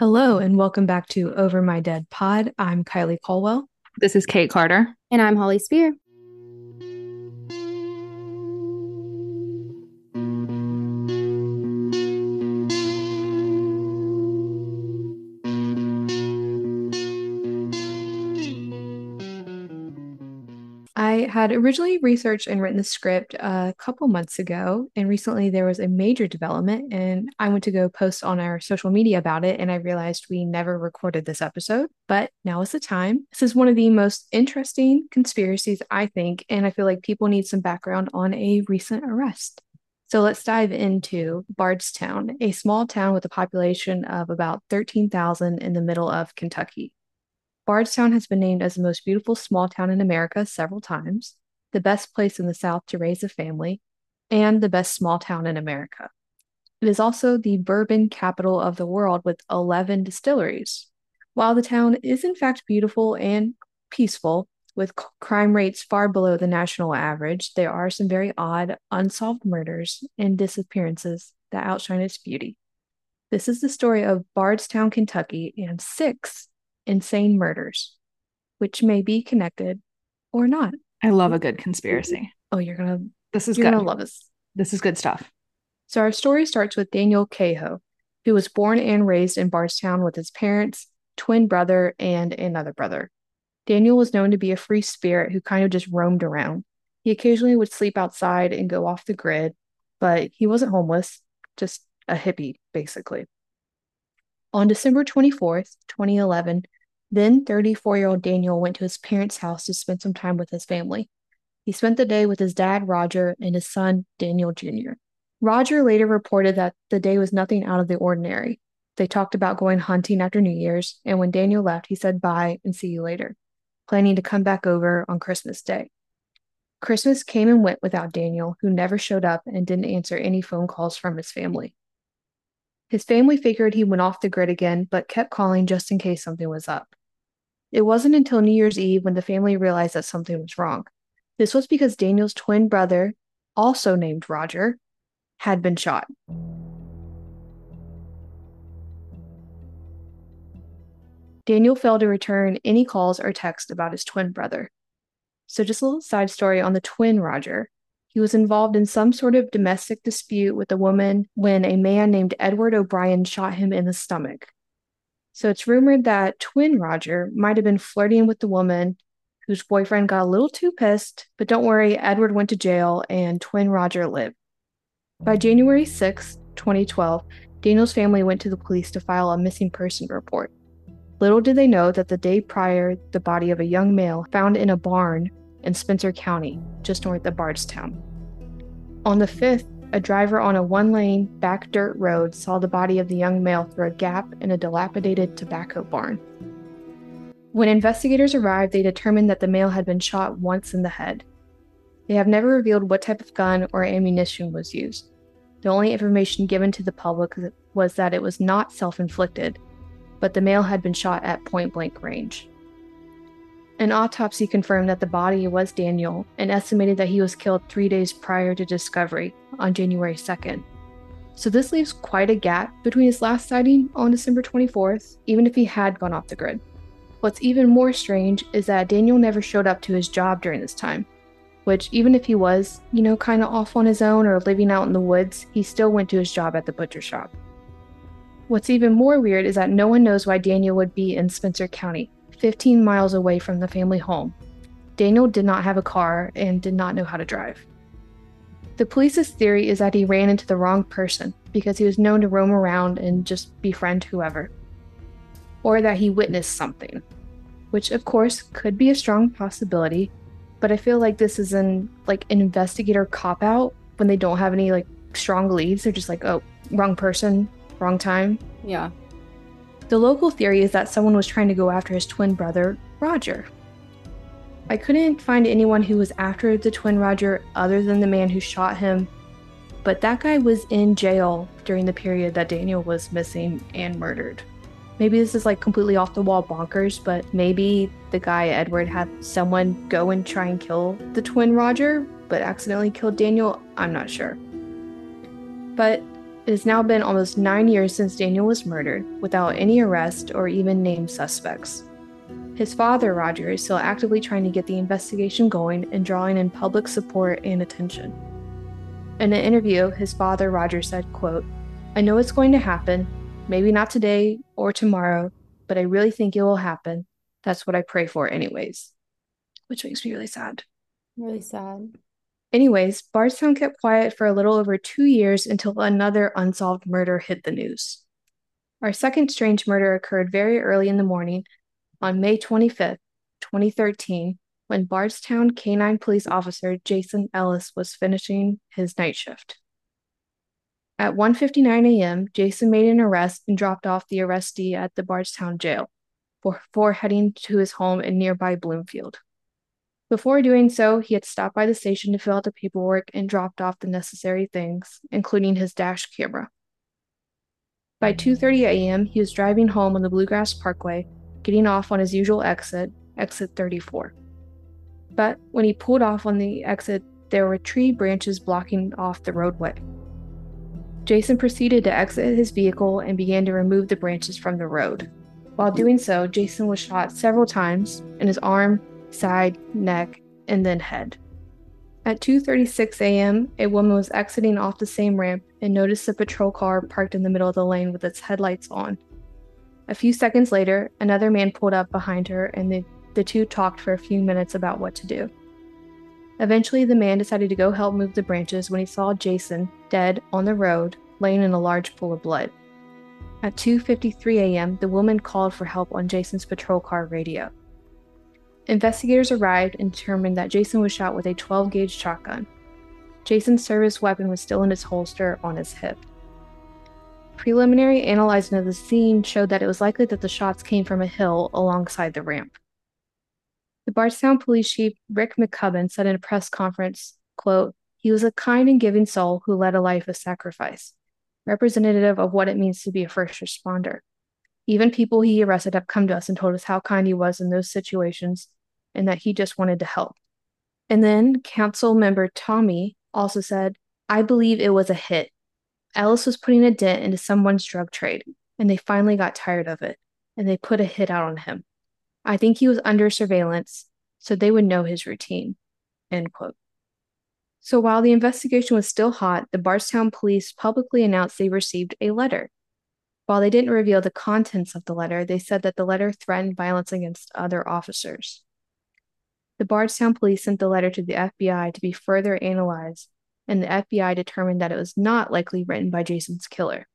Hello, and welcome back to Over My Dead Pod. I'm Kylee Colwell. This is Kate Carter. And I'm Holly Spear. Had originally researched and written the script a couple months ago, and recently there was a major development, and I went to go post on our social media about it, and I realized we never recorded this episode, but now is the time. This is one of the most interesting conspiracies, I think, and I feel like people need some background on a recent arrest. So let's dive into Bardstown, a small town with a population of about 13,000 in the middle of Kentucky. Bardstown has been named as the most beautiful small town in America several times, the best place in the South to raise a family, and the best small town in America. It is also the bourbon capital of the world with 11 distilleries. While the town is in fact beautiful and peaceful, with crime rates far below the national average, there are some very odd, unsolved murders and disappearances that outshine its beauty. This is the story of Bardstown, Kentucky, and six insane murders, which may be connected or not. I love a good conspiracy. Oh, you're gonna This is you're good. gonna love this. This is good stuff. So our story starts with Daniel Cahoe, who was born and raised in Bardstown with his parents, twin brother, and another brother. Daniel was known to be a free spirit who kind of just roamed around. He occasionally would sleep outside and go off the grid, but he wasn't homeless, just a hippie, basically. On December 24th, 2011, then 34 year old Daniel went to his parents' house to spend some time with his family. He spent the day with his dad, Roger, and his son, Daniel Jr. Roger later reported that the day was nothing out of the ordinary. They talked about going hunting after New Year's, and when Daniel left, he said bye and see you later, planning to come back over on Christmas Day. Christmas came and went without Daniel, who never showed up and didn't answer any phone calls from his family. His family figured he went off the grid again, but kept calling just in case something was up. It wasn't until New Year's Eve when the family realized that something was wrong. This was because Daniel's twin brother, also named Roger, had been shot. Daniel failed to return any calls or texts about his twin brother. So, just a little side story on the twin Roger. He was involved in some sort of domestic dispute with a woman when a man named Edward O'Brien shot him in the stomach. So, it's rumored that twin Roger might have been flirting with the woman whose boyfriend got a little too pissed, but don't worry, Edward went to jail and twin Roger lived. By January 6, 2012, Daniel's family went to the police to file a missing person report. Little did they know that the day prior, the body of a young male found in a barn in Spencer County, just north of Bardstown. On the 5th, a driver on a one lane back dirt road saw the body of the young male through a gap in a dilapidated tobacco barn. When investigators arrived, they determined that the male had been shot once in the head. They have never revealed what type of gun or ammunition was used. The only information given to the public was that it was not self inflicted, but the male had been shot at point blank range. An autopsy confirmed that the body was Daniel and estimated that he was killed three days prior to discovery on January 2nd. So this leaves quite a gap between his last sighting on December 24th, even if he had gone off the grid. What's even more strange is that Daniel never showed up to his job during this time, which, even if he was, you know, kind of off on his own or living out in the woods, he still went to his job at the butcher shop. What's even more weird is that no one knows why Daniel would be in Spencer County, 15 miles away from the family home. Daniel did not have a car and did not know how to drive. The police's theory is that he ran into the wrong person because he was known to roam around and just befriend whoever. Or that he witnessed something, which of course could be a strong possibility, but I feel like this is an like an investigator cop out when they don't have any like strong leads. They're just like, oh, wrong person, wrong time. Yeah. The local theory is that someone was trying to go after his twin brother, Roger. I couldn't find anyone who was after the twin Roger other than the man who shot him, but that guy was in jail during the period that Daniel was missing and murdered. Maybe this is like completely off the wall bonkers, but maybe the guy Edward had someone go and try and kill the twin Roger, but accidentally killed Daniel. I'm not sure. But It has now been almost nine years since Daniel was murdered, without any arrest or even named suspects. His father, Roger, is still actively trying to get the investigation going and drawing in public support and attention. In an interview, his father, Roger, said, quote, I know it's going to happen, maybe not today or tomorrow, but I really think it will happen. That's what I pray for, anyways. Which makes me really sad. Really sad. Anyways, Bardstown kept quiet for a little over two years until another unsolved murder hit the news. Our second strange murder occurred very early in the morning on May 25th, 2013, when Bardstown Canine Police Officer Jason Ellis was finishing his night shift. At 1:59 a.m., Jason made an arrest and dropped off the arrestee at the Bardstown jail before heading to his home in nearby Bloomfield. Before doing so, he had stopped by the station to fill out the paperwork and dropped off the necessary things, including his dash camera. By 2:30 a.m., he was driving home on the Bluegrass Parkway, getting off on his usual exit, exit 34. But when he pulled off on the exit, there were tree branches blocking off the roadway. Jason proceeded to exit his vehicle and began to remove the branches from the road. While doing so, Jason was shot several times in his arm, side, neck, and then head. At 2:36 a.m., a woman was exiting off the same ramp and noticed a patrol car parked in the middle of the lane with its headlights on. A few seconds later, another man pulled up behind her and the, the two talked for a few minutes about what to do. Eventually, the man decided to go help move the branches when he saw Jason dead on the road, laying in a large pool of blood. At 2:53 a.m., the woman called for help on Jason's patrol car radio. Investigators arrived and determined that Jason was shot with a 12 gauge shotgun. Jason's service weapon was still in his holster on his hip. Preliminary analyzing of the scene showed that it was likely that the shots came from a hill alongside the ramp. The Bardstown Police Chief Rick McCubbin said in a press conference, quote, he was a kind and giving soul who led a life of sacrifice, representative of what it means to be a first responder. Even people he arrested have come to us and told us how kind he was in those situations and that he just wanted to help. And then council member Tommy also said, I believe it was a hit. Ellis was putting a dent into someone's drug trade, and they finally got tired of it, and they put a hit out on him. I think he was under surveillance, so they would know his routine. End quote. So while the investigation was still hot, the Bardstown police publicly announced they received a letter. While they didn't reveal the contents of the letter, they said that the letter threatened violence against other officers. The Bardstown police sent the letter to the FBI to be further analyzed, and the FBI determined that it was not likely written by Jason's killer.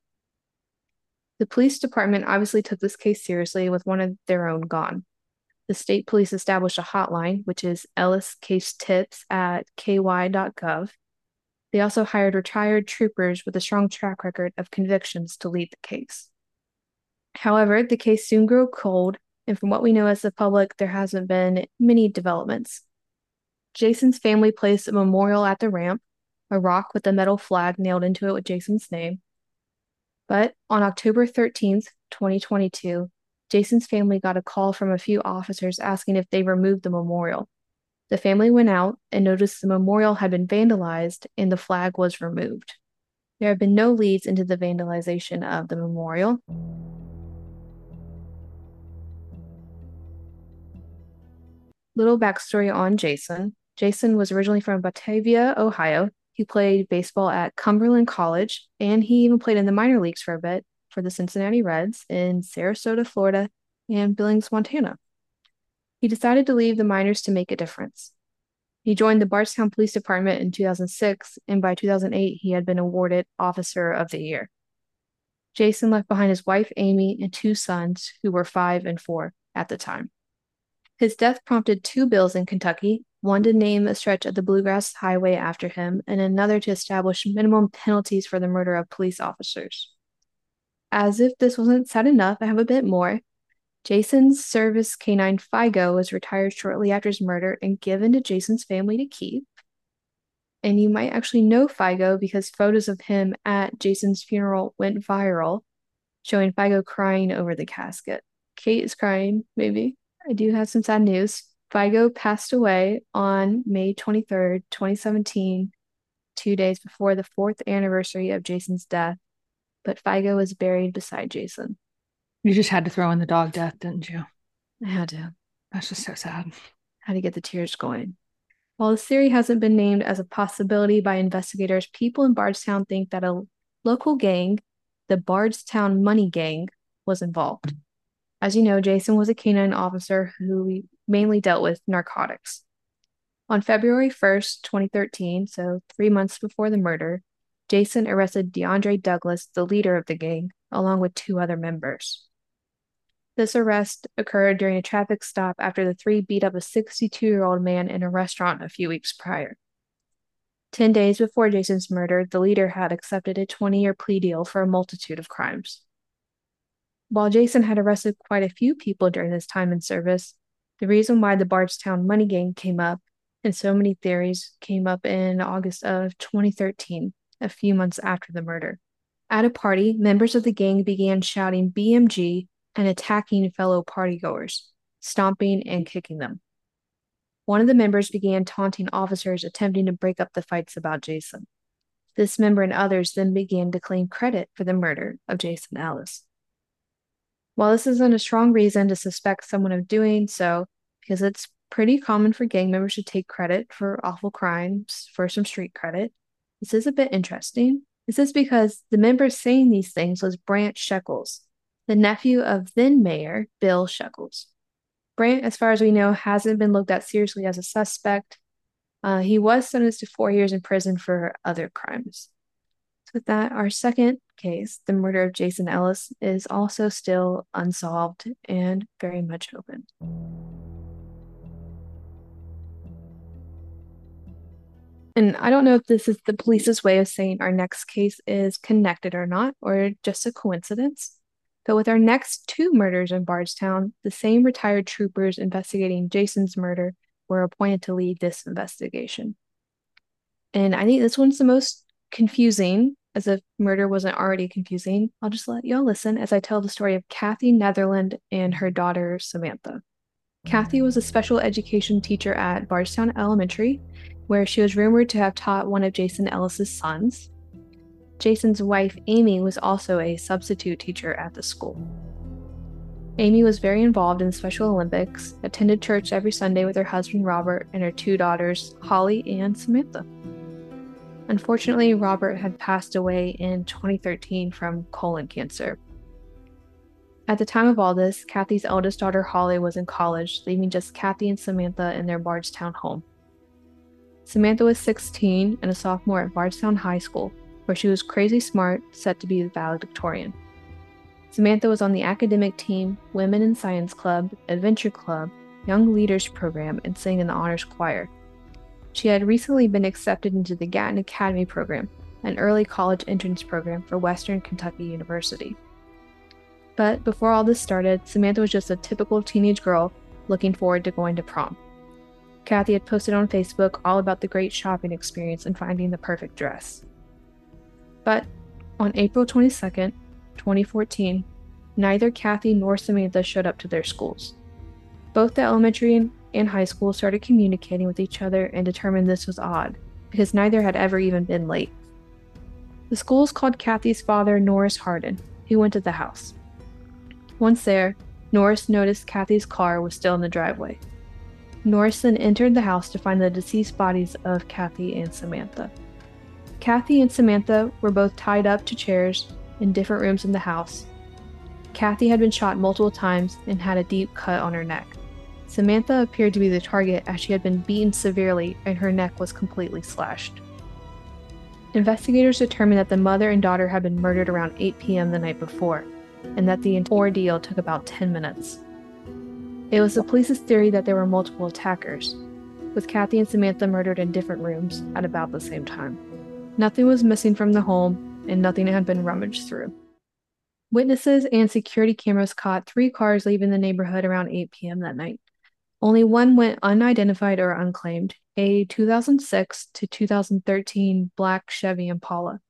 The police department obviously took this case seriously with one of their own gone. The state police established a hotline, which is Ellis Case Tips at ky.gov. They also hired retired troopers with a strong track record of convictions to lead the case. However, the case soon grew cold and from what we know as the public, there hasn't been many developments. Jason's family placed a memorial at the ramp, a rock with a metal flag nailed into it with Jason's name. But on October 13th, 2022, Jason's family got a call from a few officers asking if they removed the memorial. The family went out and noticed the memorial had been vandalized and the flag was removed. There have been no leads into the vandalization of the memorial. Little backstory on Jason. Jason was originally from Batavia, Ohio. He played baseball at Cumberland College, and he even played in the minor leagues for a bit for the Cincinnati Reds in Sarasota, Florida, and Billings, Montana. He decided to leave the minors to make a difference. He joined the Bardstown Police Department in 2006, and by 2008, he had been awarded Officer of the Year. Jason left behind his wife, Amy, and two sons who were five and four at the time. His death prompted two bills in Kentucky one to name a stretch of the Bluegrass Highway after him, and another to establish minimum penalties for the murder of police officers. As if this wasn't sad enough, I have a bit more. Jason's service canine Figo was retired shortly after his murder and given to Jason's family to keep. And you might actually know Figo because photos of him at Jason's funeral went viral, showing Figo crying over the casket. Kate is crying, maybe. I do have some sad news. Figo passed away on May 23rd, 2017, two days before the fourth anniversary of Jason's death but Figo was buried beside Jason. You just had to throw in the dog death, didn't you? I had to. That's just so sad. Had to get the tears going. While this theory hasn't been named as a possibility by investigators, people in Bardstown think that a local gang, the Bardstown Money Gang, was involved. As you know, Jason was a canine officer who mainly dealt with narcotics. On February 1st, 2013, so three months before the murder, Jason arrested DeAndre Douglas, the leader of the gang, along with two other members. This arrest occurred during a traffic stop after the three beat up a 62 year old man in a restaurant a few weeks prior. Ten days before Jason's murder, the leader had accepted a 20 year plea deal for a multitude of crimes. While Jason had arrested quite a few people during his time in service, the reason why the Bardstown Money Gang came up and so many theories came up in August of 2013, a few months after the murder. At a party, members of the gang began shouting BMG and attacking fellow partygoers, stomping and kicking them. One of the members began taunting officers attempting to break up the fights about Jason. This member and others then began to claim credit for the murder of Jason Ellis. While this isn't a strong reason to suspect someone of doing so, because it's pretty common for gang members to take credit for awful crimes for some street credit, this is a bit interesting. This is because the member saying these things was Brant Sheckles, the nephew of then Mayor Bill Sheckles. Brant, as far as we know, hasn't been looked at seriously as a suspect. Uh, he was sentenced to four years in prison for other crimes. So, with that, our second case, the murder of Jason Ellis, is also still unsolved and very much open. And I don't know if this is the police's way of saying our next case is connected or not, or just a coincidence. But with our next two murders in Bardstown, the same retired troopers investigating Jason's murder were appointed to lead this investigation. And I think this one's the most confusing, as if murder wasn't already confusing. I'll just let y'all listen as I tell the story of Kathy Netherland and her daughter Samantha. Kathy was a special education teacher at Bardstown Elementary, where she was rumored to have taught one of Jason Ellis's sons. Jason's wife, Amy, was also a substitute teacher at the school. Amy was very involved in the Special Olympics, attended church every Sunday with her husband Robert and her two daughters, Holly and Samantha. Unfortunately, Robert had passed away in 2013 from colon cancer. At the time of all this, Kathy's eldest daughter Holly was in college, leaving just Kathy and Samantha in their Bardstown home. Samantha was 16 and a sophomore at Bardstown High School where she was crazy smart, set to be the valedictorian. Samantha was on the academic team, Women in Science Club, Adventure Club, Young Leaders Program, and sang in the honors choir. She had recently been accepted into the Gatton Academy program, an early college entrance program for Western Kentucky University. But before all this started, Samantha was just a typical teenage girl looking forward to going to prom. Kathy had posted on Facebook all about the great shopping experience and finding the perfect dress. But on April 22nd, 2014, neither Kathy nor Samantha showed up to their schools. Both the elementary and high school started communicating with each other and determined this was odd, because neither had ever even been late. The schools called Kathy's father Norris Harden, who went to the house. Once there, Norris noticed Kathy's car was still in the driveway. Norris then entered the house to find the deceased bodies of Kathy and Samantha. Kathy and Samantha were both tied up to chairs in different rooms in the house. Kathy had been shot multiple times and had a deep cut on her neck. Samantha appeared to be the target as she had been beaten severely and her neck was completely slashed. Investigators determined that the mother and daughter had been murdered around 8 p.m. the night before, and that the ordeal took about 10 minutes. It was the police's theory that there were multiple attackers, with Kathy and Samantha murdered in different rooms at about the same time. Nothing was missing from the home, and nothing had been rummaged through. Witnesses and security cameras caught three cars leaving the neighborhood around 8 p.m. that night. Only one went unidentified or unclaimed a 2006 to 2013 black Chevy Impala.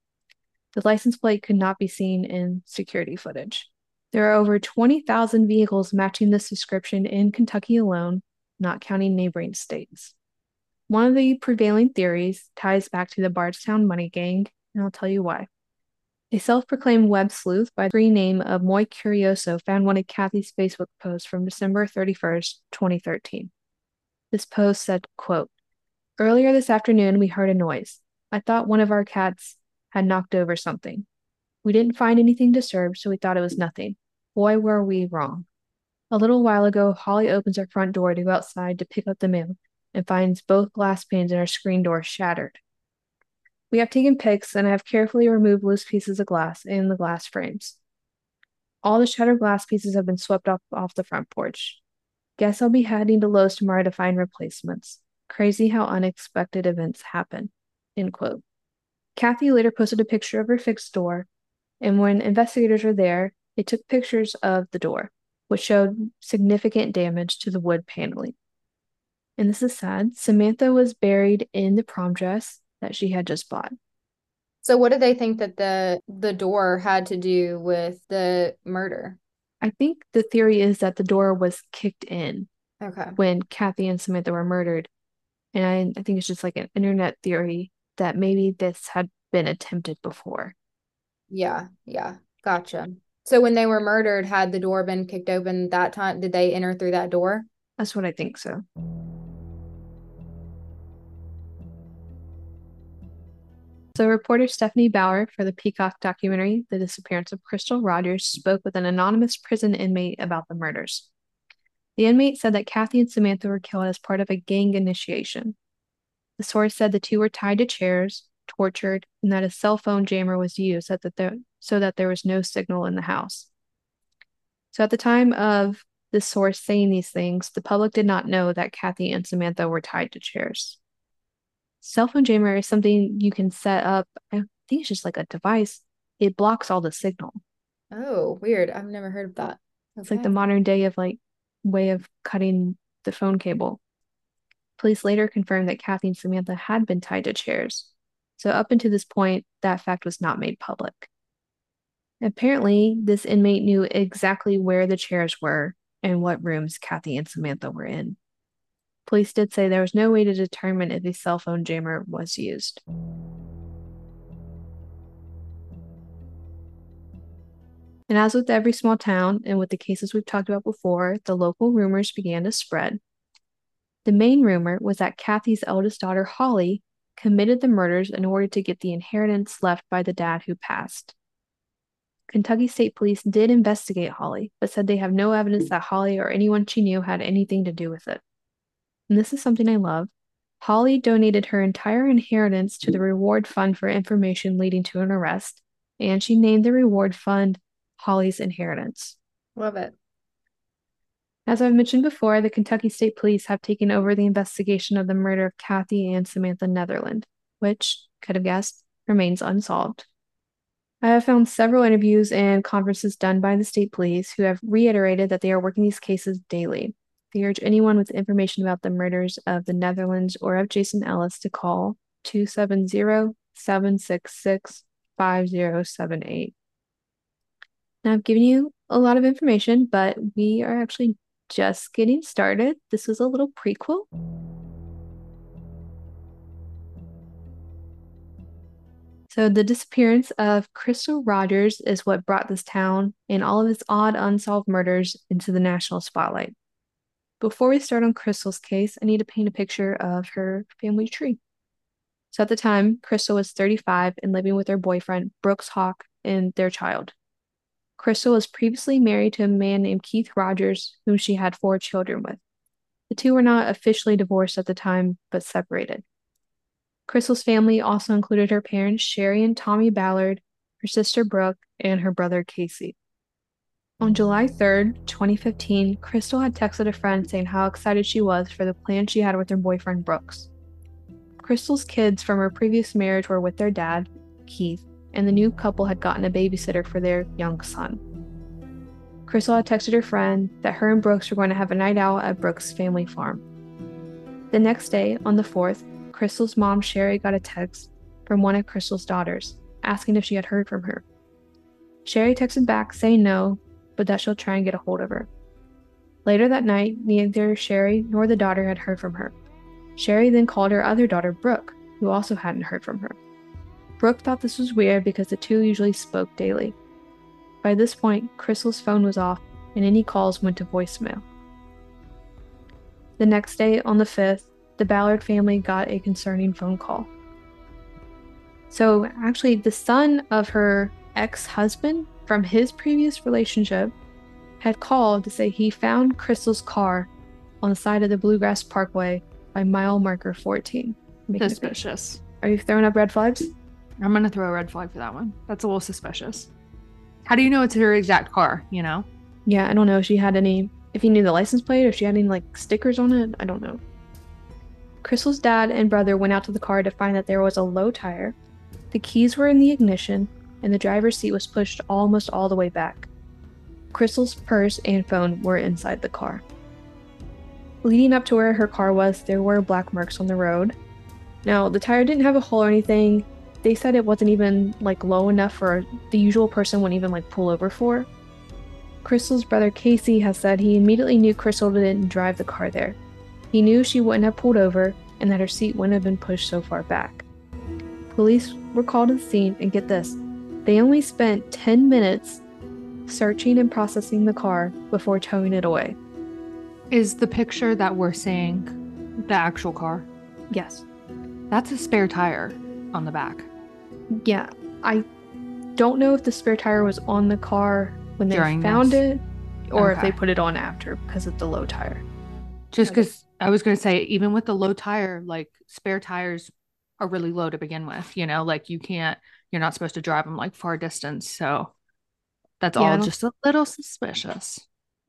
The license plate could not be seen in security footage. There are over 20,000 vehicles matching this description in Kentucky alone, not counting neighboring states. One of the prevailing theories ties back to the Bardstown money gang, and I'll tell you why. A self proclaimed web sleuth by the name of Moi Curioso found one of Kathy's Facebook posts from December 31st, 2013. This post said, quote, Earlier this afternoon, we heard a noise. I thought one of our cats had knocked over something. We didn't find anything disturbed, so we thought it was nothing. Boy, were we wrong. A little while ago, Holly opens her front door to go outside to pick up the mail and finds both glass panes in our screen door shattered. We have taken pics and I have carefully removed loose pieces of glass in the glass frames. All the shattered glass pieces have been swept off, off the front porch. Guess I'll be heading to Lowe's tomorrow to find replacements. Crazy how unexpected events happen. End quote. Kathy later posted a picture of her fixed door, and when investigators were there, they took pictures of the door, which showed significant damage to the wood paneling. And this is sad. Samantha was buried in the prom dress that she had just bought. So what do they think that the the door had to do with the murder? I think the theory is that the door was kicked in Okay. when Kathy and Samantha were murdered. And I, I think it's just like an internet theory that maybe this had been attempted before. Yeah, yeah. Gotcha. So when they were murdered, had the door been kicked open that time? Did they enter through that door? That's what I think so. So, reporter Stephanie Bauer for the Peacock documentary, The Disappearance of Crystal Rogers, spoke with an anonymous prison inmate about the murders. The inmate said that Kathy and Samantha were killed as part of a gang initiation. The source said the two were tied to chairs, tortured, and that a cell phone jammer was used so that there, so that there was no signal in the house. So, at the time of the source saying these things, the public did not know that Kathy and Samantha were tied to chairs. Cell phone jammer is something you can set up. I think it's just like a device. It blocks all the signal. Oh, weird. I've never heard of that. It's like the modern day of like way of cutting the phone cable. Police later confirmed that Kathy and Samantha had been tied to chairs. So up until this point, that fact was not made public. Apparently, this inmate knew exactly where the chairs were and what rooms Kathy and Samantha were in. Police did say there was no way to determine if a cell phone jammer was used. And as with every small town and with the cases we've talked about before, the local rumors began to spread. The main rumor was that Kathy's eldest daughter, Holly, committed the murders in order to get the inheritance left by the dad who passed. Kentucky State Police did investigate Holly, but said they have no evidence that Holly or anyone she knew had anything to do with it. And this is something I love. Holly donated her entire inheritance to the reward fund for information leading to an arrest, and she named the reward fund Holly's Inheritance. Love it. As I've mentioned before, the Kentucky State Police have taken over the investigation of the murder of Kathy and Samantha Netherland, which, could have guessed, remains unsolved. I have found several interviews and conferences done by the state police who have reiterated that they are working these cases daily. They urge anyone with information about the murders of the Netherlands or of Jason Ellis to call 270 766 5078. Now, I've given you a lot of information, but we are actually just getting started. This is a little prequel. So, the disappearance of Crystal Rogers is what brought this town and all of its odd unsolved murders into the national spotlight. Before we start on Crystal's case, I need to paint a picture of her family tree. So, at the time, Crystal was 35 and living with her boyfriend, Brooks Houck, and their child. Crystal was previously married to a man named Keith Rogers, whom she had four children with. The two were not officially divorced at the time, but separated. Crystal's family also included her parents, Sherry and Tommy Ballard, her sister Brooke, and her brother Casey. On July 3rd, 2015, Crystal had texted a friend saying how excited she was for the plan she had with her boyfriend Brooks. Crystal's kids from her previous marriage were with their dad, Keith, and the new couple had gotten a babysitter for their young son. Crystal had texted her friend that her and Brooks were going to have a night out at Brooks' family farm. The next day, on the 4th, Crystal's mom, Sherry, got a text from one of Crystal's daughters asking if she had heard from her. Sherry texted back saying no, but that she'll try and get a hold of her. Later that night, neither Sherry nor the daughter had heard from her. Sherry then called her other daughter, Brooke, who also hadn't heard from her. Brooke thought this was weird because the two usually spoke daily. By this point, Crystal's phone was off and any calls went to voicemail. The next day, on the 5th, the Ballard family got a concerning phone call. So, actually, the son of her ex husband from his previous relationship had called to say he found Crystal's car on the side of the Bluegrass Parkway by mile marker 14. making Suspicious. Are you throwing up red flags? I'm gonna throw a red flag for that one. That's a little suspicious. How do you know it's her exact car? You know? Yeah, I don't know if she had any, if he knew the license plate, if she had any like stickers on it. I don't know. Crystal's dad and brother went out to the car to find that there was a low tire, the keys were in the ignition, and the driver's seat was pushed almost all the way back. Crystal's purse and phone were inside the car. Leading up to where her car was, there were black marks on the road. Now, the tire didn't have a hole or anything. They said it wasn't even like low enough for the usual person wouldn't even like pull over for. Crystal's brother Casey has said he immediately knew Crystal didn't drive the car there. He knew she wouldn't have pulled over and that her seat wouldn't have been pushed so far back. Police were called to the scene and get this. They only spent 10 minutes searching and processing the car before towing it away. Is the picture that we're seeing the actual car? Yes. That's a spare tire on the back. Yeah. I don't know if the spare tire was on the car when they During found this. it or if they put it on after because of the low tire. Just Okay. because I was going to say, even with the low tire, like spare tires are really low to begin with. You know, like you can't, you're not supposed to drive them like far distance. So that's Yeah, all just a little suspicious.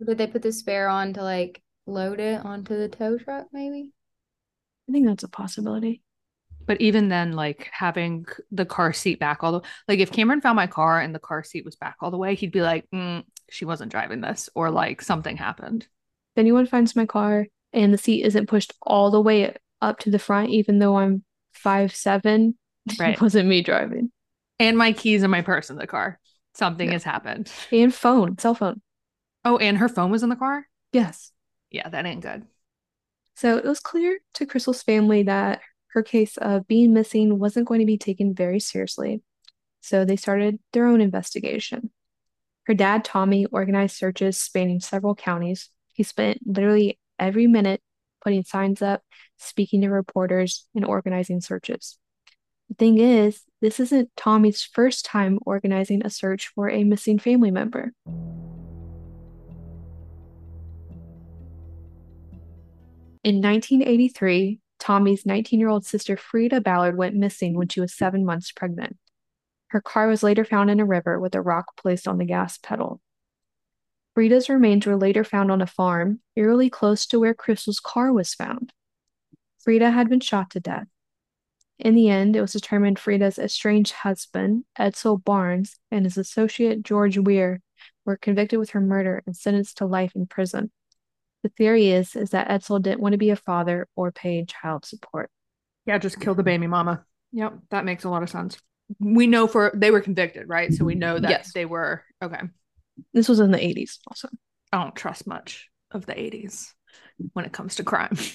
Did they put the spare on to like load it onto the tow truck, maybe? I think that's a possibility. But even then, like having the car seat back all the like, if Cameron found my car and the car seat was back all the way, he'd be like, mm, "She wasn't driving this," or like something happened. If anyone finds my car and the seat isn't pushed all the way up to the front, even though I'm five seven, Right. it wasn't me driving. And my keys and my purse in the car. Something Yeah. has happened. And phone, cell phone. Oh, and her phone was in the car. Yes. Yeah, that ain't good. So it was clear to Crystal's family that her case of being missing wasn't going to be taken very seriously. So they started their own investigation. Her dad, Tommy, organized searches spanning several counties. He spent literally every minute putting signs up, speaking to reporters, and organizing searches. The thing is, this isn't Tommy's first time organizing a search for a missing family member. In 1983, Tommy's 19 year old sister Frida Ballard went missing when she was seven months pregnant. Her car was later found in a river with a rock placed on the gas pedal. Frida's remains were later found on a farm, eerily close to where Crystal's car was found. Frida had been shot to death. In the end, it was determined Frida's estranged husband, Edsel Barnes, and his associate, George Weir, were convicted with her murder and sentenced to life in prison. The theory is, is that Edsel didn't want to be a father or pay child support. Yeah, just kill the baby mama. Yep, that makes a lot of sense. We know for they were convicted, right? So we know that Yes. they were okay. This was in the 80s also. I don't trust much of the 80s when it comes to crime.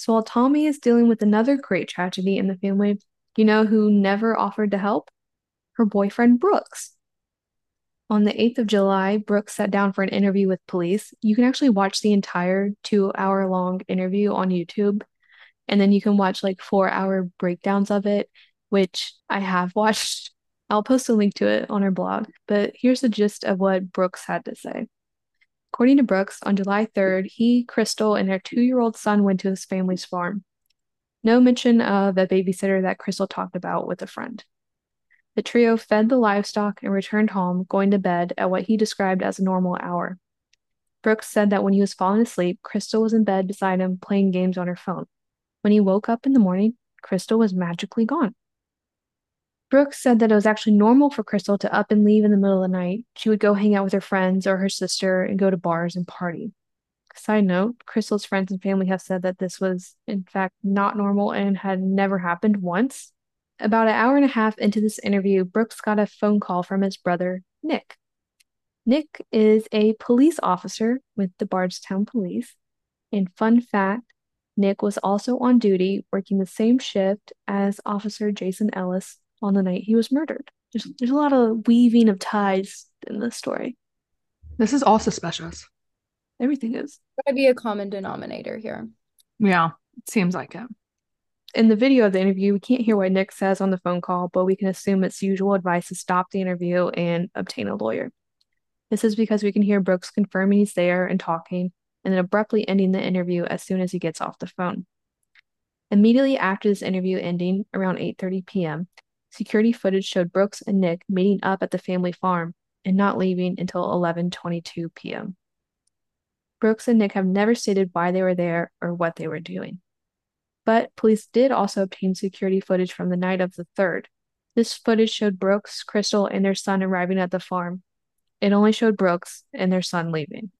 So while Tommy is dealing with another great tragedy in the family, you know who never offered to help? Her boyfriend Brooks. On the 8th of July, Brooks sat down for an interview with police. You can actually watch the entire two hour long interview on YouTube, and then you can watch like four hour breakdowns of it, which I have watched. I'll post a link to it on our blog, but here's the gist of what Brooks had to say. According to Brooks, on July 3rd, he, Crystal, and their two year old son went to his family's farm. No mention of a babysitter that Crystal talked about with a friend. The trio fed the livestock and returned home, going to bed at what he described as a normal hour. Brooks said that when he was falling asleep, Crystal was in bed beside him playing games on her phone. When he woke up in the morning, Crystal was magically gone. Brooks said that it was actually normal for Crystal to up and leave in the middle of the night. She would go hang out with her friends or her sister and go to bars and party. Side note, Crystal's friends and family have said that this was, in fact, not normal and had never happened once. About an hour and a half into this interview, Brooks got a phone call from his brother, Nick. Nick is a police officer with the Bardstown Police. And fun fact, Nick was also on duty working the same shift as Officer Jason Ellis on the night he was murdered. There's, there's a lot of weaving of ties in this story. This is all suspicious. Everything is. Gotta be a common denominator here. Yeah, it seems like it. In the video of the interview, we can't hear what Nick says on the phone call, but we can assume it's usual advice to stop the interview and obtain a lawyer. This is because we can hear Brooks confirming he's there and talking, and then abruptly ending the interview as soon as he gets off the phone. Immediately after this interview ending, around 8:30 p.m., security footage showed Brooks and Nick meeting up at the family farm and not leaving until 11:22 p.m. Brooks and Nick have never stated why they were there or what they were doing. But police did also obtain security footage from the night of the 3rd. This footage showed Brooks, Crystal, and their son arriving at the farm. It only showed Brooks and their son leaving.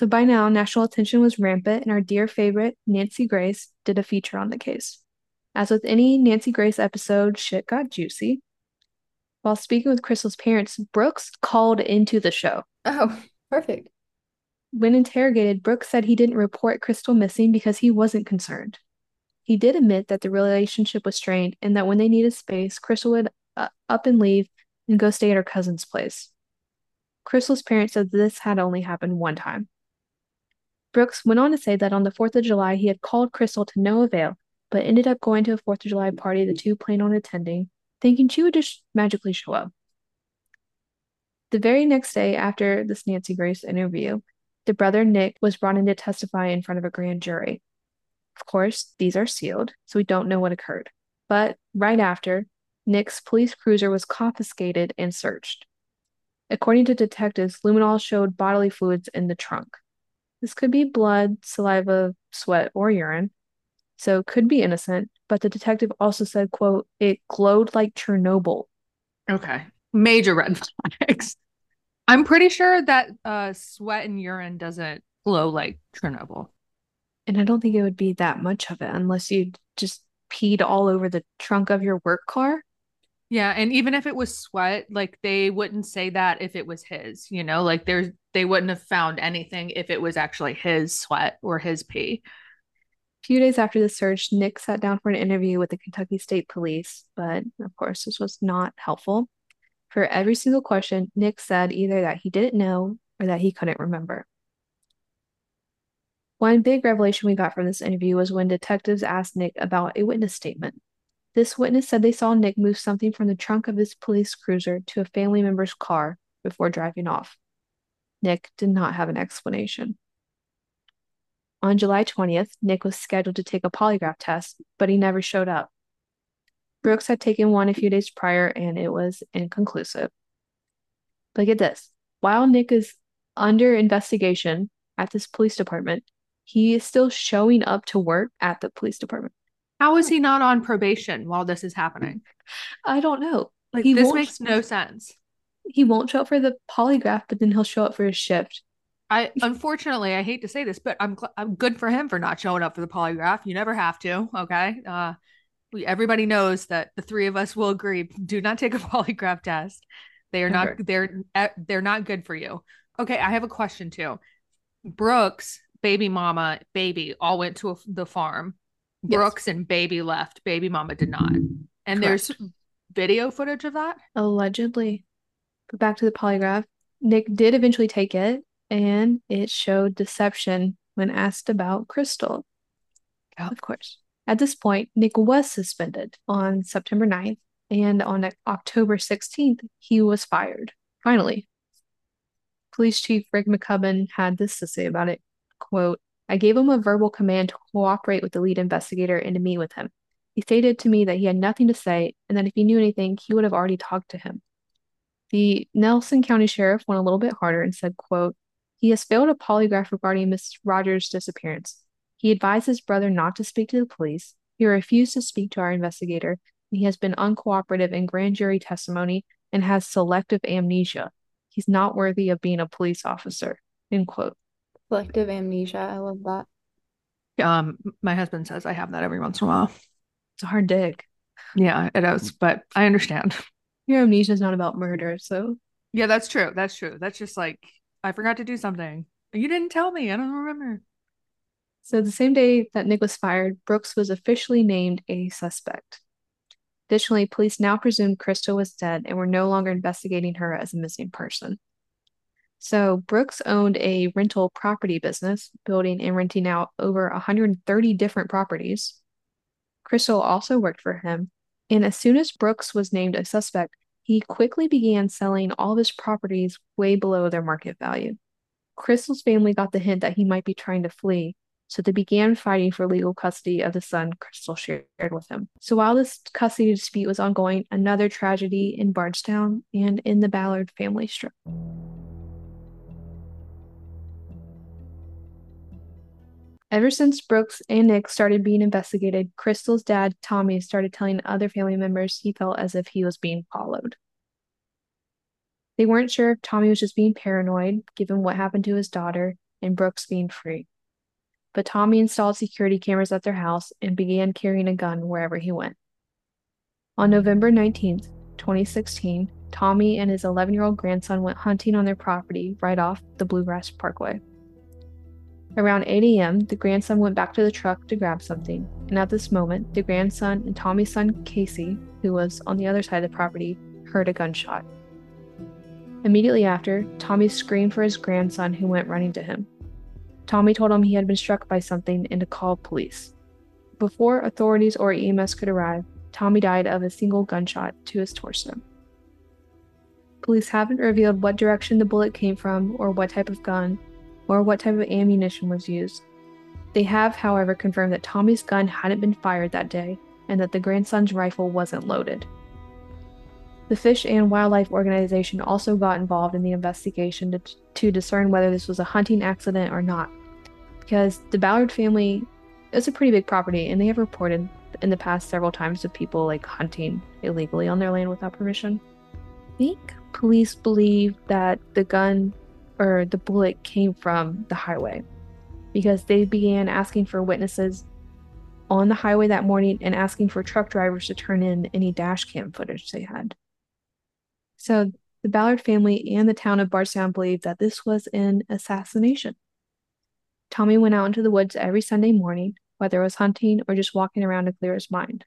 So by now, national attention was rampant, and our dear favorite, Nancy Grace, did a feature on the case. As with any Nancy Grace episode, shit got juicy. While speaking with Crystal's parents, Brooks called into the show. Oh, perfect. When interrogated, Brooks said he didn't report Crystal missing because he wasn't concerned. He did admit that the relationship was strained and that when they needed space, Crystal would uh, up and leave and go stay at her cousin's place. Crystal's parents said this had only happened one time. Brooks went on to say that on the 4th of July, he had called Crystal to no avail, but ended up going to a 4th of July party the two planned on attending, thinking she would just magically show up. The very next day after this Nancy Grace interview, the brother Nick was brought in to testify in front of a grand jury. Of course, these are sealed, so we don't know what occurred. But right after, Nick's police cruiser was confiscated and searched. According to detectives, luminol showed bodily fluids in the trunk. This could be blood, saliva, sweat, or urine, so could be innocent, but the detective also said, quote, it glowed like Chernobyl. Okay. Major red flags. I'm pretty sure that uh, sweat and urine doesn't glow like Chernobyl. And I don't think it would be that much of it unless you just peed all over the trunk of your work car. Yeah, and even if it was sweat, like they wouldn't say that if it was his, you know, like there's they wouldn't have found anything if it was actually his sweat or his pee. A few days after the search, Nick sat down for an interview with the Kentucky State Police, but of course, this was not helpful. For every single question, Nick said either that he didn't know or that he couldn't remember. One big revelation we got from this interview was when detectives asked Nick about a witness statement. This witness said they saw Nick move something from the trunk of his police cruiser to a family member's car before driving off. Nick did not have an explanation. On July 20th, Nick was scheduled to take a polygraph test, but he never showed up. Brooks had taken one a few days prior and it was inconclusive. But get this while Nick is under investigation at this police department, he is still showing up to work at the police department. How is he not on probation while this is happening? I don't know. Like He this makes no sense. He won't show up for the polygraph, but then he'll show up for his shift. I unfortunately I hate to say this, but I'm gl- I'm good for him for not showing up for the polygraph. You never have to, okay? Uh we everybody knows that the three of us will agree do not take a polygraph test. They are Never. not they're eh, they're not good for you. Okay, I have a question too. Brooks, baby mama, baby all went to a, the farm. Yes. Brooks and baby left. Baby mama did not. And there's video footage of that? Allegedly. But back to the polygraph. Nick did eventually take it, and it showed deception when asked about Crystal. Of course. At this point, Nick was suspended on September 9th, and on October 16th, he was fired. Finally. Police Chief Rick McCubbin had this to say about it. Quote, I gave him a verbal command to cooperate with the lead investigator and to meet with him. He stated to me that he had nothing to say and that if he knew anything, he would have already talked to him. The Nelson County Sheriff went a little bit harder and said, quote, He has failed a polygraph regarding Miss Rogers' disappearance. He advised his brother not to speak to the police. He refused to speak to our investigator. And he has been uncooperative in grand jury testimony and has selective amnesia. He's not worthy of being a police officer. End quote. Selective amnesia. I love that. Um my husband says I have that every once in a while. It's a hard dig. Yeah, it is, but I understand. Your amnesia is not about murder, so Yeah, that's true. That's true. That's just like I forgot to do something. You didn't tell me. I don't remember. So, the same day that Nick was fired, Brooks was officially named a suspect. Additionally, police now presumed Crystal was dead and were no longer investigating her as a missing person. So, Brooks owned a rental property business, building and renting out over 130 different properties. Crystal also worked for him, and as soon as Brooks was named a suspect, he quickly began selling all of his properties way below their market value. Crystal's family got the hint that he might be trying to flee, so they began fighting for legal custody of the son Crystal shared with him. So while this custody dispute was ongoing, another tragedy in Bardstown and in the Ballard family struck. Ever since Brooks and Nick started being investigated, Crystal's dad, Tommy, started telling other family members he felt as if he was being followed. They weren't sure if Tommy was just being paranoid, given what happened to his daughter, and Brooks being free. But Tommy installed security cameras at their house and began carrying a gun wherever he went. On November 19th, 2016, Tommy and his 11 year old grandson went hunting on their property right off the Bluegrass Parkway. Around 8 a.m., the grandson went back to the truck to grab something, and at this moment, the grandson and Tommy's son Casey, who was on the other side of the property, heard a gunshot. Immediately after, Tommy screamed for his grandson, who went running to him. Tommy told him he had been struck by something and to call police. Before authorities or EMS could arrive, Tommy died of a single gunshot to his torso. Police haven't revealed what direction the bullet came from or what type of gun, or what type of ammunition was used. They have, however, confirmed that Tommy's gun hadn't been fired that day and that the grandson's rifle wasn't loaded. The Fish and Wildlife Organization also got involved in the investigation to, to discern whether this was a hunting accident or not, because the Ballard family is a pretty big property and they have reported in the past several times of people like hunting illegally on their land without permission. I think police believe that the gun or the bullet came from the highway because they began asking for witnesses on the highway that morning and asking for truck drivers to turn in any dash cam footage they had. So the Ballard family and the town of Bardstown believed that this was an assassination. Tommy went out into the woods every Sunday morning, whether it was hunting or just walking around to clear his mind.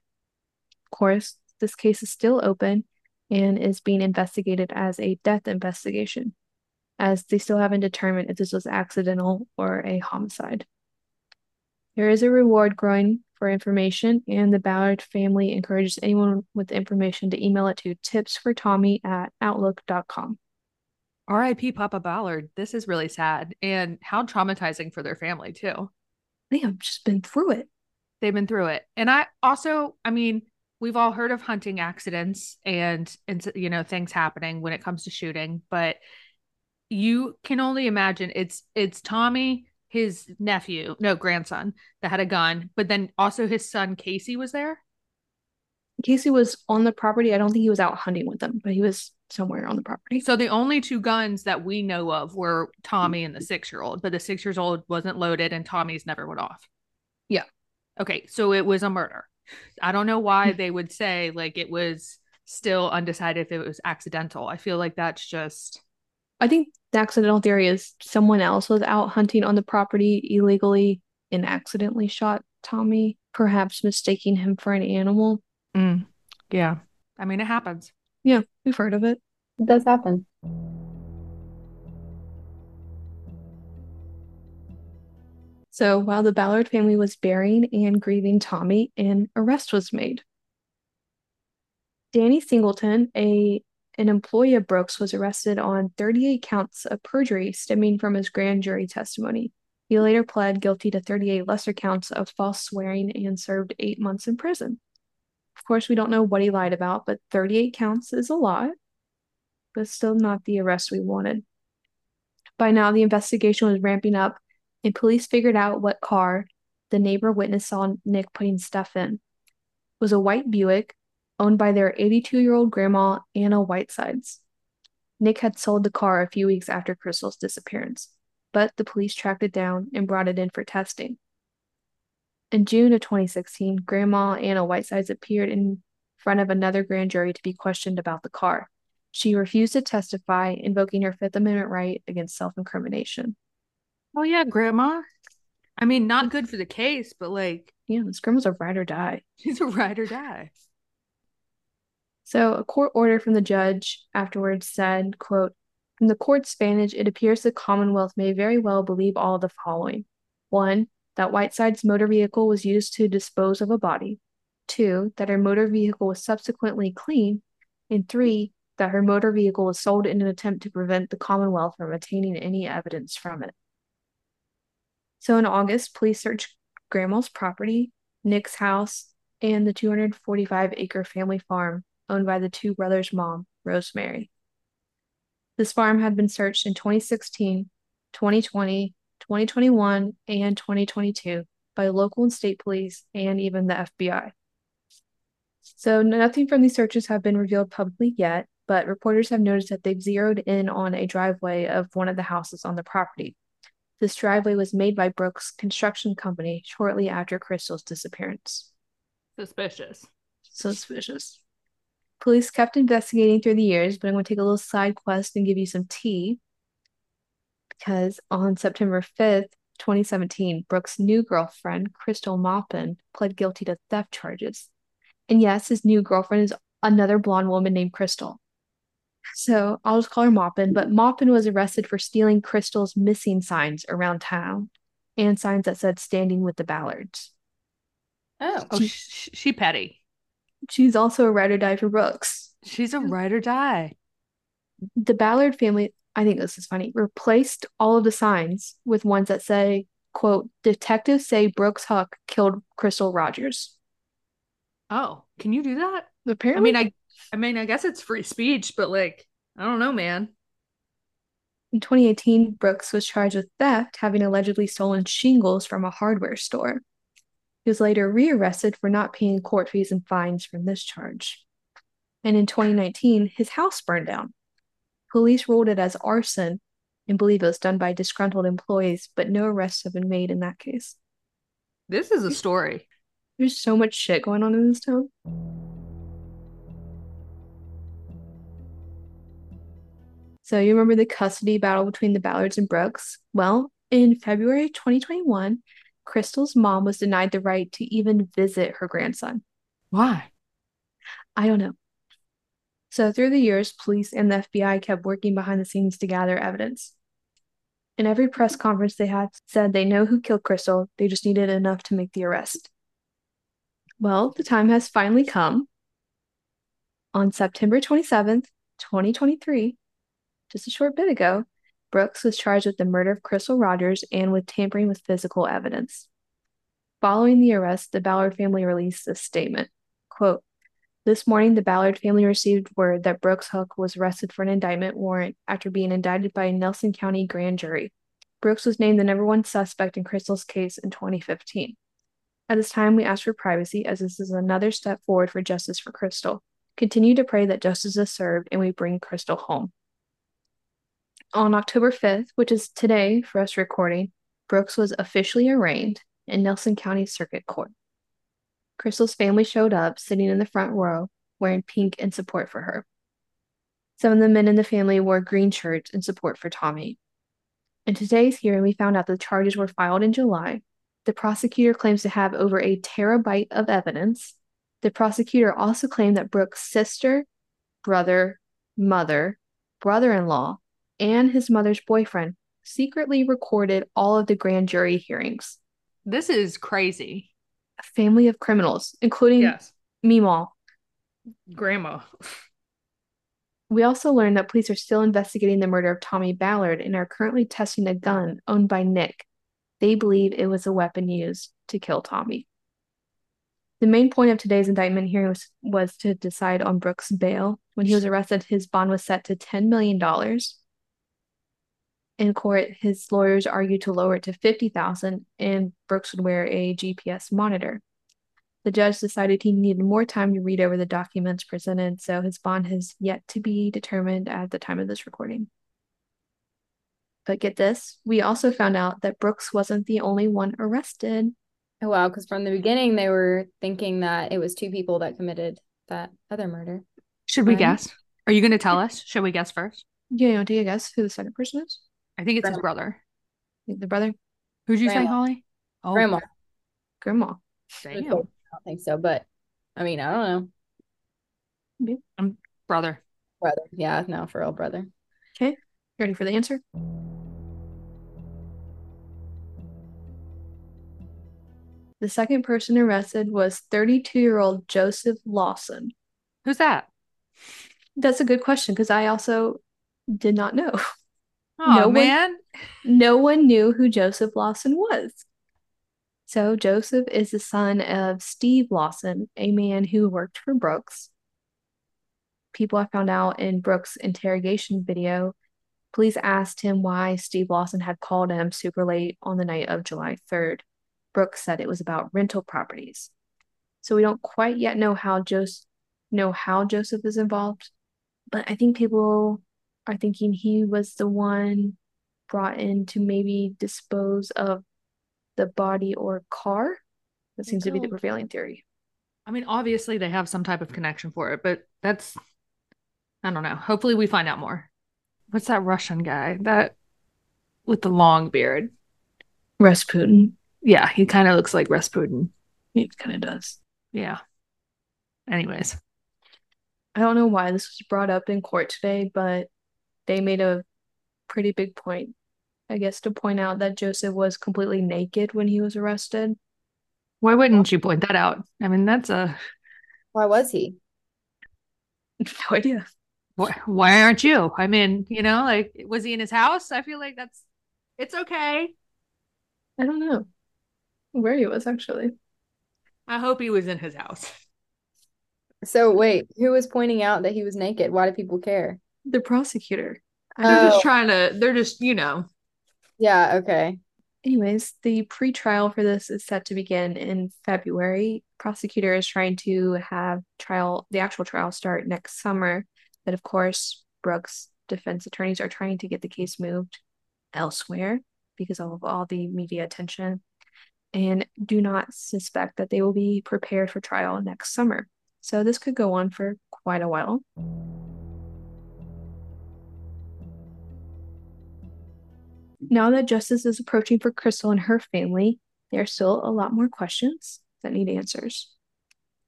Of course, this case is still open and is being investigated as a death investigation as they still haven't determined if this was accidental or a homicide. There is a reward growing for information, and the Ballard family encourages anyone with information to email it to tipsfortommy at outlook.com. RIP Papa Ballard. This is really sad and how traumatizing for their family, too. They have just been through it. They've been through it. And I also, I mean, we've all heard of hunting accidents and, and you know, things happening when it comes to shooting, but you can only imagine it's it's Tommy, his nephew, no grandson, that had a gun, but then also his son Casey was there. Casey was on the property. I don't think he was out hunting with them, but he was somewhere on the property. So the only two guns that we know of were Tommy and the six year old, but the six years old wasn't loaded and Tommy's never went off. Yeah. Okay. So it was a murder. I don't know why mm-hmm. they would say like it was still undecided if it was accidental. I feel like that's just I think the accidental theory is someone else was out hunting on the property illegally and accidentally shot Tommy, perhaps mistaking him for an animal. Mm. Yeah. I mean, it happens. Yeah, we've heard of it. It does happen. So while the Ballard family was burying and grieving Tommy, an arrest was made. Danny Singleton, a an employee of Brooks was arrested on 38 counts of perjury stemming from his grand jury testimony. He later pled guilty to 38 lesser counts of false swearing and served eight months in prison. Of course, we don't know what he lied about, but 38 counts is a lot, but still not the arrest we wanted. By now, the investigation was ramping up, and police figured out what car the neighbor witness saw Nick putting stuff in. It was a white Buick owned by their 82 year old grandma, Anna Whitesides. Nick had sold the car a few weeks after Crystal's disappearance, but the police tracked it down and brought it in for testing. In June of 2016, Grandma Anna Whitesides appeared in front of another grand jury to be questioned about the car. She refused to testify, invoking her Fifth Amendment right against self incrimination. Oh, yeah, Grandma. I mean, not good for the case, but like, Yeah, this grandma's a ride or die. she's a ride or die. So a court order from the judge afterwards said, quote, from the court's vantage, it appears the Commonwealth may very well believe all the following. One, that Whiteside's motor vehicle was used to dispose of a body. Two, that her motor vehicle was subsequently cleaned. And three, that her motor vehicle was sold in an attempt to prevent the Commonwealth from obtaining any evidence from it. So in August, police searched Grandma's property, Nick's house, and the 245 acre family farm owned by the two brothers' mom, Rosemary. This farm had been searched in 2016, 2020, 2021, and 2022 by local and state police and even the FBI. So, nothing from these searches have been revealed publicly yet, but reporters have noticed that they've zeroed in on a driveway of one of the houses on the property. This driveway was made by Brooks Construction Company shortly after Crystal's disappearance. Suspicious. Suspicious. Police kept investigating through the years, but I'm going to take a little side quest and give you some tea. Because on September 5th, 2017, Brooks' new girlfriend, Crystal Maupin, pled guilty to theft charges. And yes, his new girlfriend is another blonde woman named Crystal. So I'll just call her Maupin, but Maupin was arrested for stealing Crystal's missing signs around town and signs that said standing with the Ballards. Oh, Oh, She- she, she petty. She's also a ride or die for Brooks. She's a ride or die. the Ballard family, I think this is funny, replaced all of the signs with ones that say, quote, detectives say Brooks Houck killed Crystal Rogers. Oh, can you do that? I mean, I, I mean, I guess it's free speech, but like, I don't know, man. in 2018, Brooks was charged with theft, having allegedly stolen shingles from a hardware store. He was later rearrested for not paying court fees and fines from this charge. And in 2019, his house burned down. Police ruled it as arson and believe it was done by disgruntled employees, but no arrests have been made in that case. This is a story. There's so much shit going on in this town. So you remember the custody battle between the Ballards and Brooks? Well, in February 2021, Crystal's mom was denied the right to even visit her grandson. Why? I don't know. So through the years, police and the FBI kept working behind the scenes to gather evidence. In every press conference they had said they know who killed Crystal, they just needed enough to make the arrest. Well, the time has finally come. On September 27th, 2023, just a short bit ago, Brooks was charged with the murder of Crystal Rogers and with tampering with physical evidence. Following the arrest, the Ballard family released a statement. Quote, this morning, the Ballard family received word that Brooks Houck was arrested for an indictment warrant after being indicted by a Nelson County grand jury. Brooks was named the number one suspect in Crystal's case in 2015. At this time, we ask for privacy as this is another step forward for justice for Crystal. Continue to pray that justice is served and we bring Crystal home. On October 5th, which is today for us recording, Brooks was officially arraigned in Nelson County Circuit Court. Crystal's family showed up, sitting in the front row, wearing pink in support for her. Some of the men in the family wore green shirts in support for Tommy. In today's hearing, we found out the charges were filed in July. The prosecutor claims to have over a terabyte of evidence. The prosecutor also claimed that Brooks' sister, brother, mother, brother in law, and his mother's boyfriend secretly recorded all of the grand jury hearings. This is crazy. A family of criminals, including Yes. Meemaw. Grandma. We also learned that police are still investigating the murder of Tommy Ballard and are currently testing a gun owned by Nick. They believe it was a weapon used to kill Tommy. The main point of today's indictment hearing was, was to decide on Brooks' bail. When he was arrested, his bond was set to $10 million. In court, his lawyers argued to lower it to 50000 and Brooks would wear a GPS monitor. The judge decided he needed more time to read over the documents presented, so his bond has yet to be determined at the time of this recording. But get this, we also found out that Brooks wasn't the only one arrested. Oh, wow, because from the beginning they were thinking that it was two people that committed that other murder. Should we Right. guess? Are you going to tell us? Should we guess first? Yeah, you want to take a guess who the second person is? I think it's his brother. The brother? Who'd you say, Holly? Oh, Grandma. Grandma. damn. I don't think so, but I mean, I don't know. I'm brother. Brother. Yeah, no, for real, brother. Okay. Ready for the answer? The second person arrested was 32 year old Joseph Lawson. Who's that? That's a good question because I also did not know. Oh No one- man. No one knew who Joseph Lawson was. So, Joseph is the son of Steve Lawson, a man who worked for Brooks. People have found out in Brooks' interrogation video, police asked him why Steve Lawson had called him super late on the night of July 3rd. Brooks said it was about rental properties. So we don't quite yet know how Joseph know how Joseph is involved, but I think people are thinking he was the one brought in to maybe dispose of the body or car. That seems to be the oh. prevailing theory. I mean, obviously they have some type of connection for it, but that's I don't know. Hopefully we find out more. What's that Russian guy? That with the long beard. Rasputin. Yeah, he kind of looks like Rasputin. He kind of does. Yeah. Anyways. I don't know why this was brought up in court today, but they made a pretty big point, I guess, to point out that Joseph was completely naked when he was arrested. Why wouldn't you point that out? I mean, that's a Why was he? No idea. why, why aren't you? I mean, you know, like was he in his house? I feel like that's it's okay. I don't know where he was actually. I hope he was in his house. So wait, who was pointing out that he was naked? Why do people care? The prosecutor. They're Oh. just trying to they're just, you know. Yeah, okay. Anyways, the pre-trial for this is set to begin in February. Prosecutor is trying to have trial, the actual trial start next summer. But of course, Brooks' defense attorneys are trying to get the case moved elsewhere because of all the media attention and do not suspect that they will be prepared for trial next summer. So this could go on for quite a while. Now that justice is approaching for Crystal and her family, there are still a lot more questions that need answers.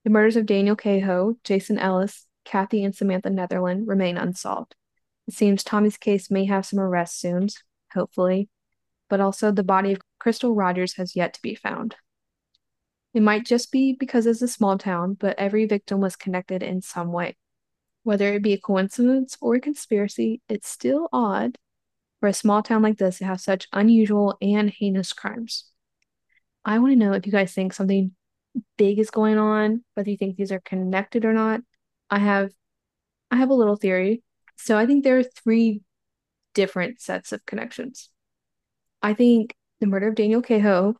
The murders of Daniel Cahoe, Jason Ellis, Kathy, and Samantha Netherland remain unsolved. It seems Tommy's case may have some arrests soon, hopefully, but also the body of Crystal Rogers has yet to be found. It might just be because it's a small town, but every victim was connected in some way. Whether it be a coincidence or a conspiracy, it's still odd for a small town like this to have such unusual and heinous crimes. I want to know if you guys think something big is going on, whether you think these are connected or not. I have I have a little theory. So I think there are three different sets of connections. I think the murder of Daniel Cahoe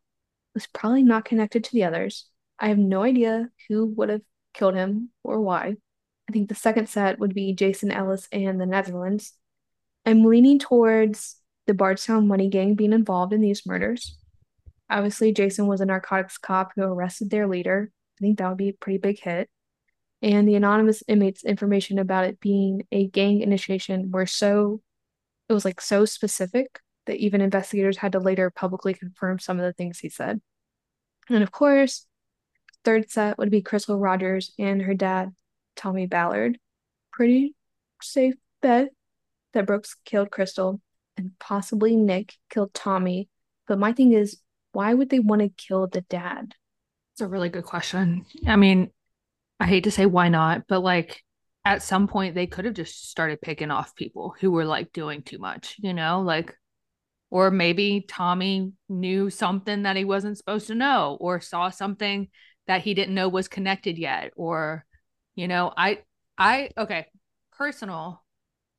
was probably not connected to the others. I have no idea who would have killed him or why. I think the second set would be Jason Ellis and the Netherlands. I'm leaning towards the Bardstown Money Gang being involved in these murders. Obviously, Jason was a narcotics cop who arrested their leader. I think that would be a pretty big hit. And the anonymous inmates' information about it being a gang initiation were so, it was like so specific that even investigators had to later publicly confirm some of the things he said. And of course, third set would be Crystal Rogers and her dad, Tommy Ballard. Pretty safe bet that Brooks killed Crystal and possibly Nick killed Tommy. But my thing is, why would they want to kill the dad? It's a really good question. I mean, I hate to say why not, but like at some point they could have just started picking off people who were like doing too much, you know, like or maybe Tommy knew something that he wasn't supposed to know or saw something that he didn't know was connected yet or you know, I I okay, personal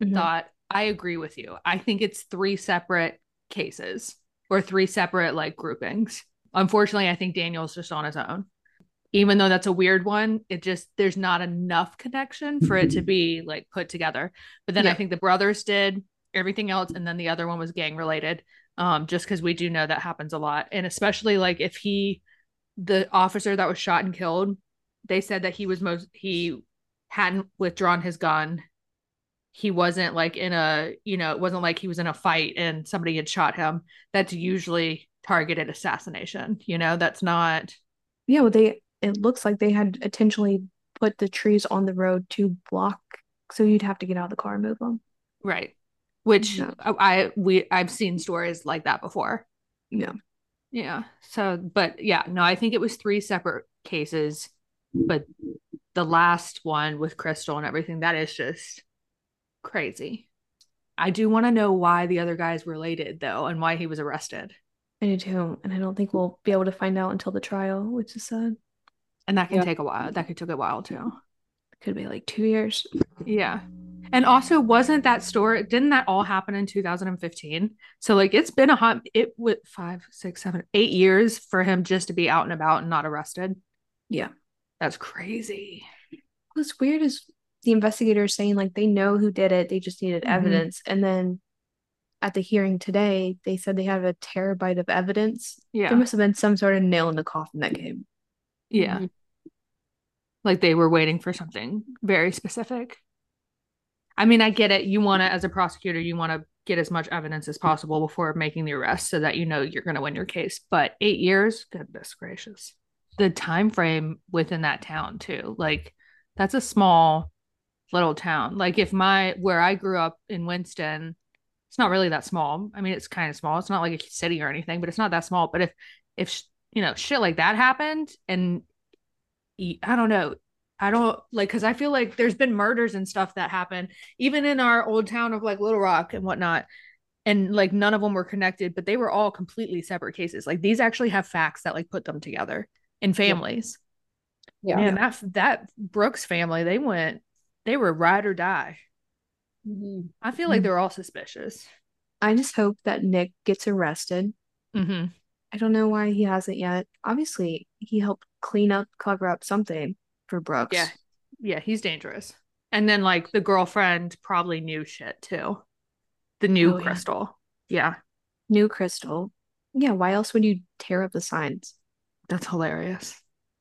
Mhm. thought, I agree with you. I think it's three separate cases or three separate like groupings. Unfortunately, I think Daniel's just on his own. Even though that's a weird one, it just there's not enough connection for it to be like put together. But then I think the brothers did everything else, and then the other one was gang related. Um, just because we do know that happens a lot, and especially like if he, the officer that was shot and killed, they said that he was most he hadn't withdrawn his gun he wasn't like in a you know it wasn't like he was in a fight and somebody had shot him that's usually targeted assassination. You know, that's not. Yeah, well, they it looks like they had intentionally put the trees on the road to block, so you'd have to get out of the car and move them. Right. Which Yeah. I, I we I've seen stories like that before. Yeah. Yeah. So, but yeah, no, I think it was three separate cases, but the last one with Crystal and everything, that is just crazy. I do want to know why the other guy's related though and why he was arrested. I do too, and I don't think we'll be able to find out until the trial, which is sad. And that can Yeah. take a while. That could take a while too. Could be like two years. Yeah. And also, wasn't that story, didn't that all happen in 2015? So, like, it's been a hot, it would five, six, seven, eight years for him just to be out and about and not arrested. Yeah. That's crazy. What's weird is the investigators saying like they know who did it, they just needed Mhm. evidence, and then at the hearing today, they said they have a terabyte of evidence. Yeah. There must have been some sort of nail in the coffin that came. Yeah. Mhm. Like they were waiting for something very specific. I mean, I get it. You want to, as a prosecutor, you want to get as much evidence as possible before making the arrest so that you know you're going to win your case. But eight years, goodness gracious. The time frame within that town, too. Like, that's a small little town. Like, if my, where I grew up in Winston, it's not really that small. I mean, it's kind of small. It's not like a city or anything, but it's not that small. But if, if, you know, shit like that happened and I don't know, I don't like because I feel like there's been murders and stuff that happen even in our old town of like Little Rock and whatnot. And like none of them were connected, but they were all completely separate cases. Like these actually have facts that like put them together in families. Yeah. Man, that that Brooks family, they went, they were ride or die. Mhm. I feel like Mhm. they're all suspicious. I just hope that Nick gets arrested. Mm-hmm. I don't know why he hasn't yet. Obviously, he helped clean up, cover up something for Brooks. Yeah. Yeah, he's dangerous. And then like the girlfriend probably knew shit too. The new Oh, yeah. crystal. Yeah. New Crystal. Yeah, why else would you tear up the signs? That's hilarious.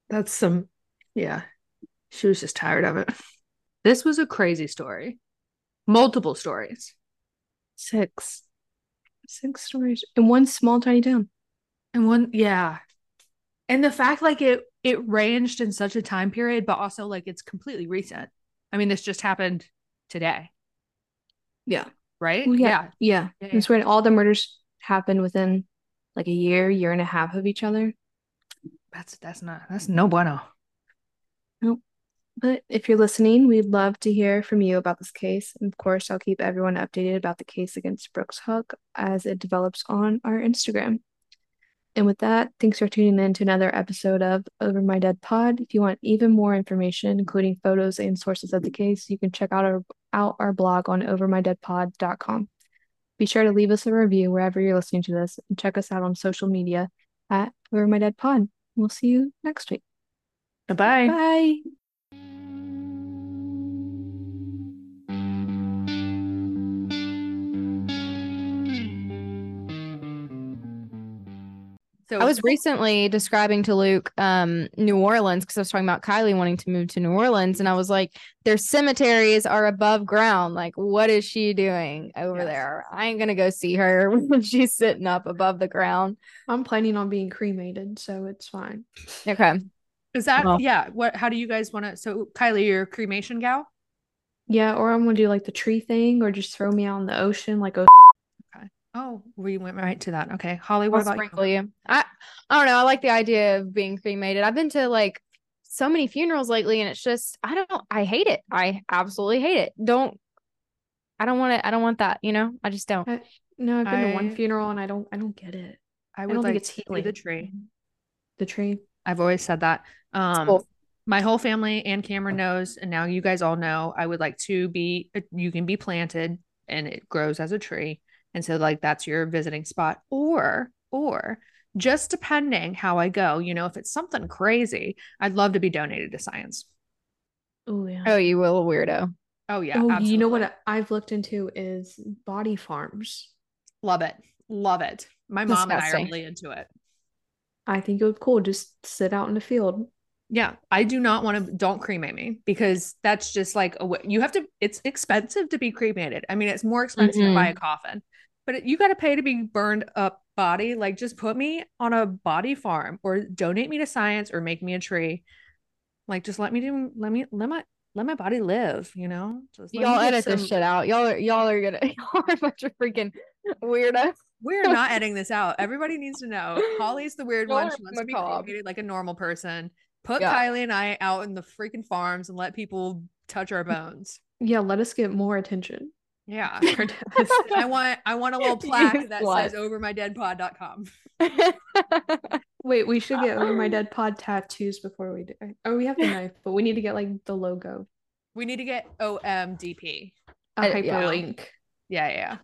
That's some, yeah. She was just tired of it. This was a crazy story. Multiple stories. Six. Six stories in one small tiny town. And one, yeah. And the fact like it it ranged in such a time period, but also like it's completely recent. I mean, this just happened today, Yeah. right? Well, yeah. yeah. Yeah. Yeah, It's when all the murders happened within like a year, year and a half of each other. That's that's not that's no bueno. But if you're listening, we'd love to hear from you about this case. And of course, I'll keep everyone updated about the case against Brooks Houck as it develops on our Instagram. And with that, thanks for tuning in to another episode of Over My Dead Pod. If you want even more information, including photos and sources of the case, you can check out our out our blog on overmydeadpod.com. Be sure to leave us a review wherever you're listening to this and check us out on social media at Over My Dead Pod. We'll see you next week. Bye-bye. Bye. So I was recently describing to Luke um New Orleans because I was talking about Kylee wanting to move to New Orleans and I was like their cemeteries are above ground like what is she doing over Yes. there I ain't gonna go see her when she's sitting up above the ground I'm planning on being cremated, so it's fine. okay Is that Well- yeah? What? How do you guys want to? So Kylee, you're a cremation gal. Yeah, or I'm gonna do like the tree thing, or just throw me out in the ocean, like oh, Oh, we went right to that. Okay, Holly, I'll what about sprinkle you I I don't know I like the idea of being cremated I've been to like so many funerals lately and it's just I don't I hate it I absolutely hate it don't I don't want it I don't want that you know I just don't no, I've been to one funeral and I don't, I don't get it. I I don't like think it's healing. the tree. The tree. I've always said that. Um, cool. my whole family and Cameron knows, and now you guys all know. I would like to be. You can be planted, and it grows as a tree, and so like that's your visiting spot, or or just depending how I go. You know, if it's something crazy, I'd love to be donated to science. Oh yeah. oh you little weirdo Oh yeah, oh, you know what I've looked into is body farms. Love it, love it. My mom and I are really into it. I think it would be cool. Just sit out in the field. Yeah, I do not want to. Don't cremate me because that's just like a, wa- you have to. It's expensive to be cremated. I mean, it's more expensive to buy a mm-hmm. coffin, but you got to pay to be burned up body. Like, just put me on a body farm or donate me to science or make me a tree. Like, just let me do, let me, let my, let my body live, you know? Just let Y'all get edit this shit out. Y'all are y'all are gonna y'all are a bunch of freaking weirdos. We're not editing this out. Everybody needs to know. Holly's the weird Y'all one. are She wants to be macabre. treated like a normal person. Put Yeah. Kylee and I out in the freaking farms and let people touch our bones. Yeah, let us get more attention. Yeah. I want I want a little plaque You that slut. says overmydeadpod.com. Wait, we should get over my dead pod tattoos before we do. Oh, we have the knife, but we need to get like the logo, We need to get OMDP. a yeah. hyperlink. Yeah, yeah.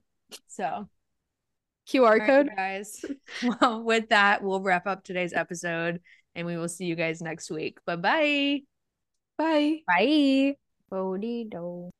So QR all right, code. guys. Well, with that, we'll wrap up today's episode and we will see you guys next week. Bye bye. Bye. Bye. Bodie do.